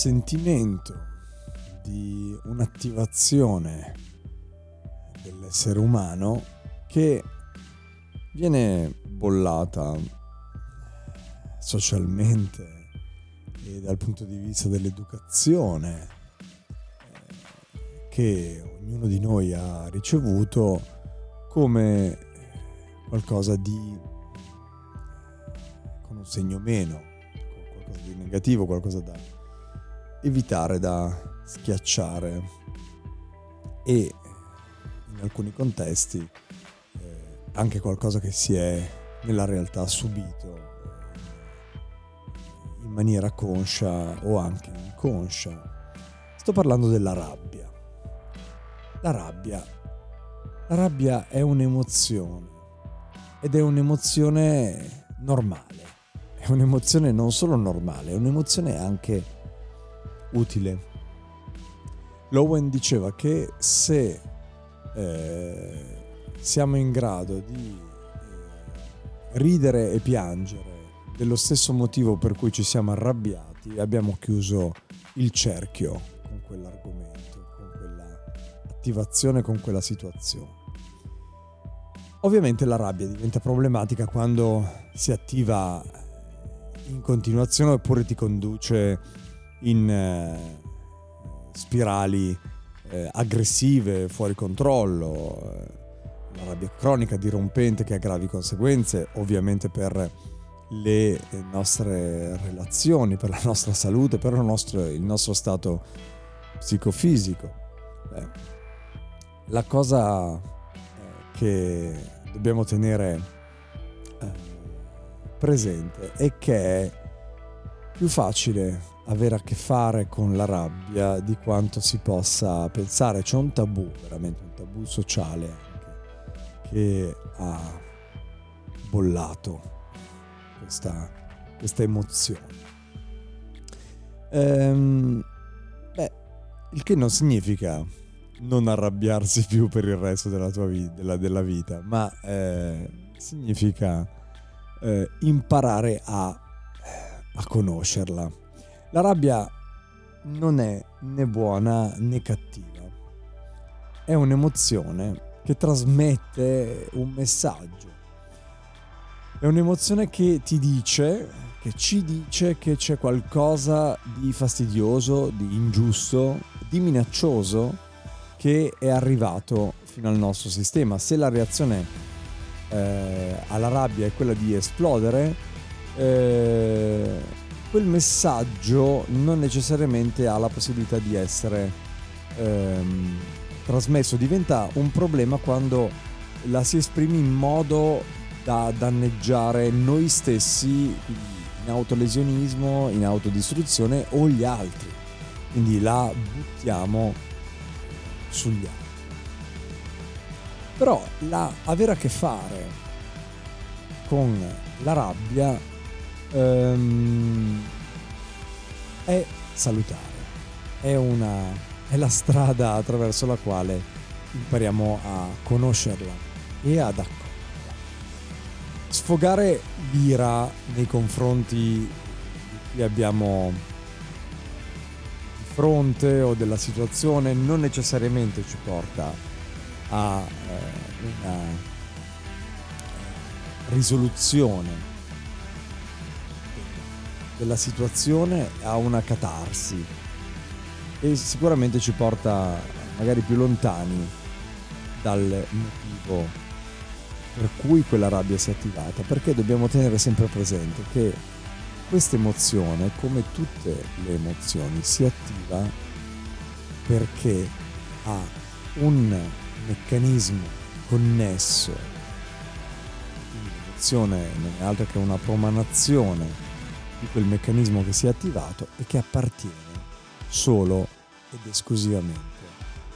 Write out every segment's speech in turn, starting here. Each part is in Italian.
Sentimento di un'attivazione dell'essere umano che viene bollata socialmente e dal punto di vista dell'educazione eh, che ognuno di noi ha ricevuto come qualcosa di con un segno meno, qualcosa di negativo, qualcosa da evitare da schiacciare e in alcuni contesti eh, anche qualcosa che si è nella realtà subito eh, in maniera conscia o anche inconscia. Sto parlando della rabbia. La rabbia. La rabbia è un'emozione ed è un'emozione normale. È un'emozione non solo normale, è un'emozione anche utile. Lowen diceva che se eh, siamo in grado di eh, ridere e piangere dello stesso motivo per cui ci siamo arrabbiati, abbiamo chiuso il cerchio con quell'argomento, con quella attivazione, con quella situazione. Ovviamente la rabbia diventa problematica quando si attiva in continuazione oppure ti conduce in eh, spirali eh, aggressive, fuori controllo, eh, una rabbia cronica, dirompente che ha gravi conseguenze, ovviamente per le nostre relazioni, per la nostra salute, per il nostro, il nostro stato psicofisico. Beh, la cosa che dobbiamo tenere presente è che è più facile avere a che fare con la rabbia di quanto si possa pensare. C'è un tabù, veramente un tabù sociale anche, che ha bollato questa, questa emozione. Ehm, beh, il che non significa non arrabbiarsi più per il resto della tua vita, della, della vita, ma eh, significa eh, imparare a, a conoscerla la rabbia non è né buona né cattiva, è un'emozione che trasmette un messaggio. È un'emozione che ti dice, che ci dice che c'è qualcosa di fastidioso, di ingiusto, di minaccioso che è arrivato fino al nostro sistema. Se la reazione eh, alla rabbia è quella di esplodere, eh, quel messaggio non necessariamente ha la possibilità di essere ehm, trasmesso, diventa un problema quando la si esprime in modo da danneggiare noi stessi in autolesionismo, in autodistruzione o gli altri. Quindi la buttiamo sugli altri. Però la, avere a che fare con la rabbia ehm, è salutare, è, una, è la strada attraverso la quale impariamo a conoscerla e ad accoglierla. Sfogare l'ira nei confronti di cui abbiamo fronte o della situazione non necessariamente ci porta a eh, una eh, risoluzione della situazione, a una catarsi e sicuramente ci porta magari più lontani dal motivo per cui quella rabbia si è attivata, perché dobbiamo tenere sempre presente che questa emozione, come tutte le emozioni, si attiva perché ha un meccanismo connesso. L'emozione non è altro che una promanazione di quel meccanismo che si è attivato e che appartiene solo ed esclusivamente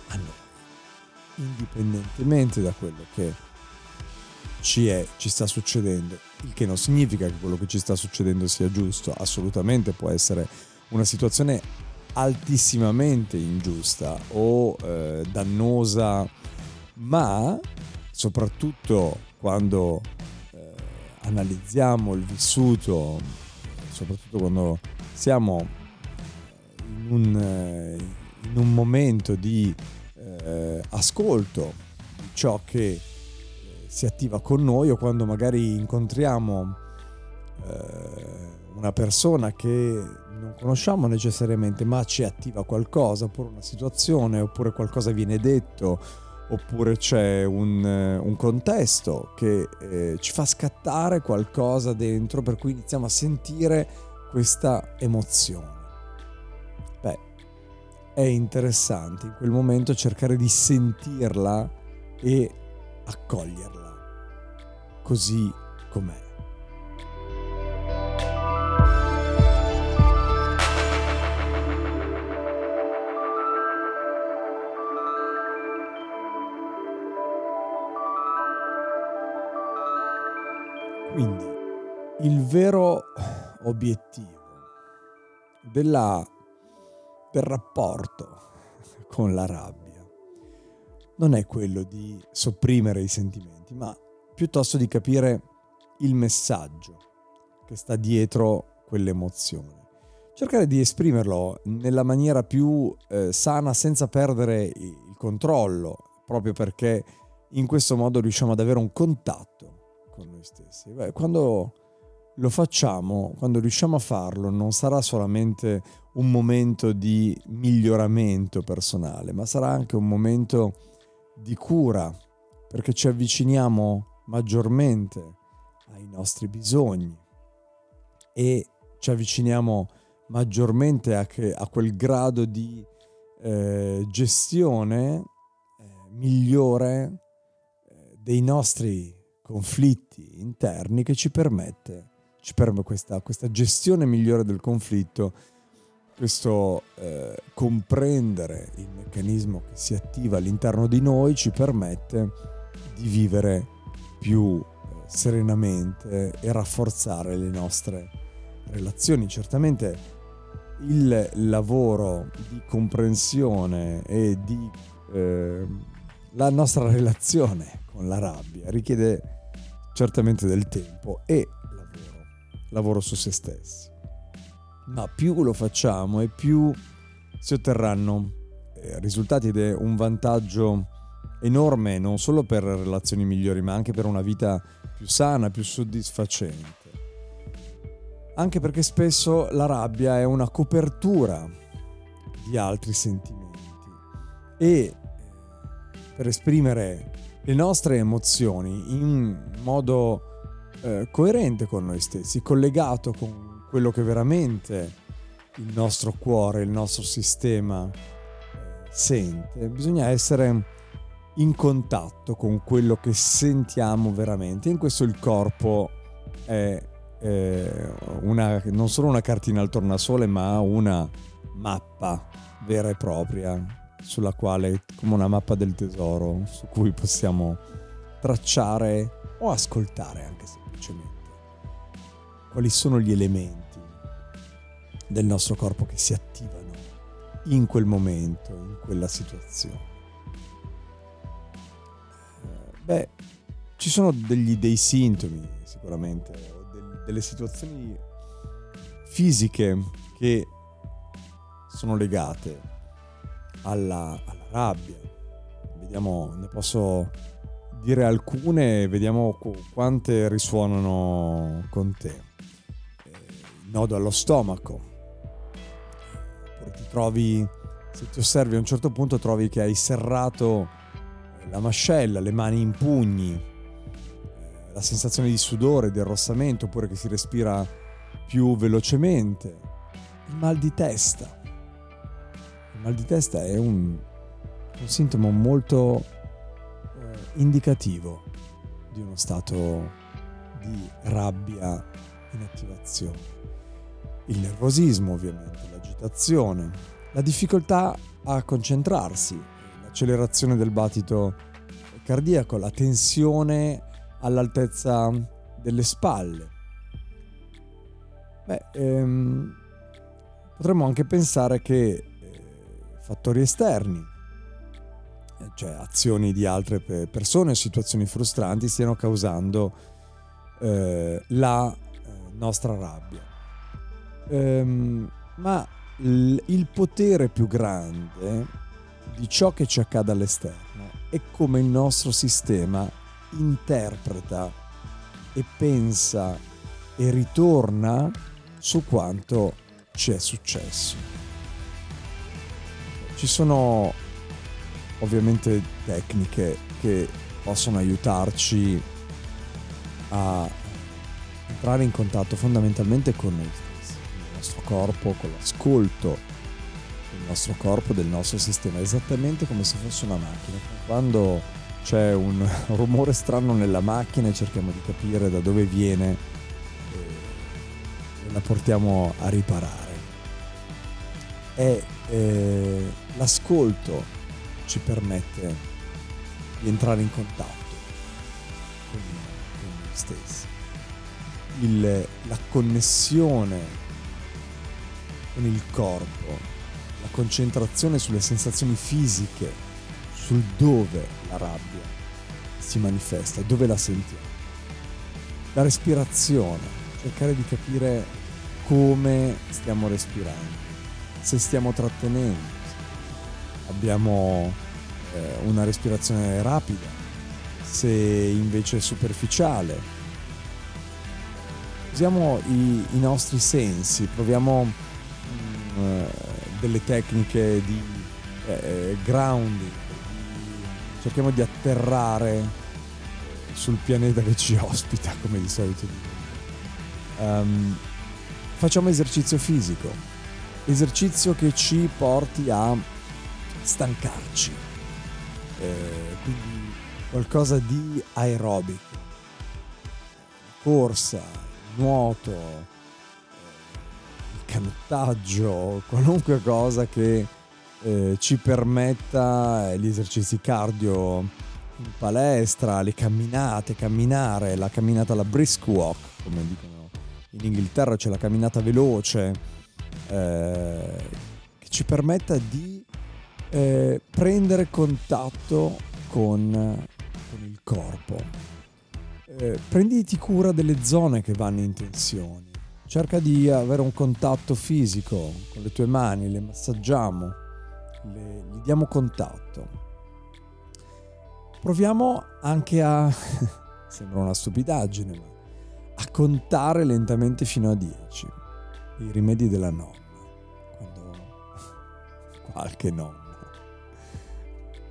a noi, indipendentemente da quello che ci, è, ci sta succedendo, il che non significa che quello che ci sta succedendo sia giusto, assolutamente può essere una situazione altissimamente ingiusta o eh, dannosa, ma soprattutto quando eh, analizziamo il vissuto, soprattutto quando siamo in un, eh, in un momento di eh, ascolto di ciò che eh, si attiva con noi o quando magari incontriamo eh, una persona che non conosciamo necessariamente ma ci attiva qualcosa, oppure una situazione, oppure qualcosa viene detto, oppure c'è un, eh, un contesto che eh, ci fa scattare qualcosa dentro per cui iniziamo a sentire questa emozione è interessante in quel momento cercare di sentirla e accoglierla così com'è. Quindi il vero obiettivo della del rapporto con la rabbia non è quello di sopprimere i sentimenti, ma piuttosto di capire il messaggio che sta dietro quell'emozione. Cercare di esprimerlo nella maniera più eh, sana senza perdere il controllo, proprio perché in questo modo riusciamo ad avere un contatto con noi stessi. Beh, quando lo facciamo, quando riusciamo a farlo, non sarà solamente un momento di miglioramento personale, ma sarà anche un momento di cura, perché ci avviciniamo maggiormente ai nostri bisogni e ci avviciniamo maggiormente a, a quel grado di eh, gestione eh, migliore eh, dei nostri conflitti interni che ci permette ci permette questa, questa gestione migliore del conflitto, questo eh, comprendere il meccanismo che si attiva all'interno di noi ci permette di vivere più eh, serenamente e rafforzare le nostre relazioni. Certamente il lavoro di comprensione e di eh, la nostra relazione con la rabbia richiede certamente del tempo e lavoro su se stessi. Ma più lo facciamo e più si otterranno eh, risultati ed è un vantaggio enorme non solo per relazioni migliori ma anche per una vita più sana, più soddisfacente. Anche perché spesso la rabbia è una copertura di altri sentimenti e eh, per esprimere le nostre emozioni in modo eh, coerente con noi stessi, collegato con quello che veramente il nostro cuore, il nostro sistema eh, sente. Bisogna essere in contatto con quello che sentiamo veramente. In questo il corpo è eh, una, non solo una cartina al tornasole, ma una mappa vera e propria sulla quale, come una mappa del tesoro, su cui possiamo tracciare o ascoltare anche se semplicemente quali sono gli elementi del nostro corpo che si attivano in quel momento, in quella situazione. Eh, beh, ci sono degli, dei sintomi sicuramente, delle situazioni fisiche che sono legate alla, alla rabbia. Vediamo, ne posso dire alcune, vediamo quante risuonano con te. Eh, il nodo allo stomaco. Oppure ti trovi, se ti osservi a un certo punto trovi che hai serrato la mascella, le mani in pugni, eh, la sensazione di sudore, di arrossamento, oppure che si respira più velocemente, il mal di testa. Mal di testa è un, un sintomo molto eh, indicativo di uno stato di rabbia in attivazione. Il nervosismo ovviamente, l'agitazione, la difficoltà a concentrarsi, l'accelerazione del battito cardiaco, la tensione all'altezza delle spalle. Beh, ehm, potremmo anche pensare che fattori esterni, eh, cioè azioni di altre persone situazioni frustranti, stiano causando eh, la eh, nostra rabbia. Ehm, ma l- il potere più grande di ciò che ci accade all'esterno e come il nostro sistema interpreta e pensa e ritorna su quanto ci è successo. Ci sono ovviamente tecniche che possono aiutarci a entrare in contatto fondamentalmente con noi stessi, con il nostro corpo, con l'ascolto del nostro corpo, del nostro sistema, esattamente come se fosse una macchina. Quando c'è un rumore strano nella macchina e cerchiamo di capire da dove viene e la portiamo a riparare. E eh, l'ascolto ci permette di entrare in contatto con, con noi stessi. Il, la connessione con il corpo la concentrazione sulle sensazioni fisiche, sul dove la rabbia si manifesta, dove la sentiamo. La respirazione, cercare di capire come stiamo respirando, se stiamo trattenendo, abbiamo eh, una respirazione rapida, se invece è superficiale. Usiamo i, i nostri sensi, proviamo mm, eh, delle tecniche di eh, grounding, cerchiamo di atterrare sul pianeta che ci ospita, come di solito dico. Um, facciamo esercizio fisico, esercizio che ci porti a stancarci, eh, quindi qualcosa di aerobico, corsa, nuoto, canottaggio, qualunque cosa che eh, ci permetta gli esercizi cardio in palestra, le camminate, camminare, la camminata alla brisk walk, come dicono in Inghilterra c'è la camminata veloce, eh, che ci permetta di eh, prendere contatto con, con il corpo. Eh, prenditi cura delle zone che vanno in tensione cerca di avere un contatto fisico con le tue mani, le massaggiamo, le, gli diamo contatto. Proviamo anche a, sembra una stupidaggine, ma a contare lentamente fino a 10 i rimedi della nonna, quando qualche nonna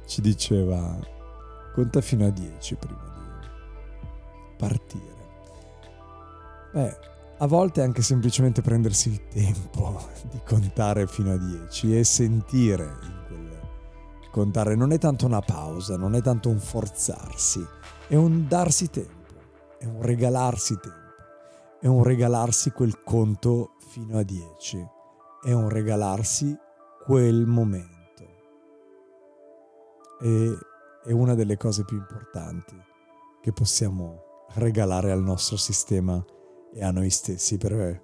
ci diceva conta fino a 10 prima di partire. Beh, a volte anche semplicemente prendersi il tempo di contare fino a 10 e sentire in quel contare. Non è tanto una pausa, non è tanto un forzarsi, è un darsi tempo, è un regalarsi tempo, è un regalarsi quel conto fino a 10, è un regalarsi quel momento. E è una delle cose più importanti che possiamo regalare al nostro sistema e a noi stessi per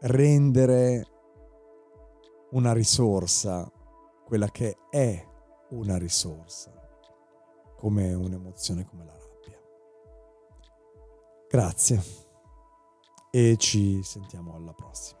rendere una risorsa quella che è una risorsa, come un'emozione come la rabbia. Grazie e ci sentiamo alla prossima.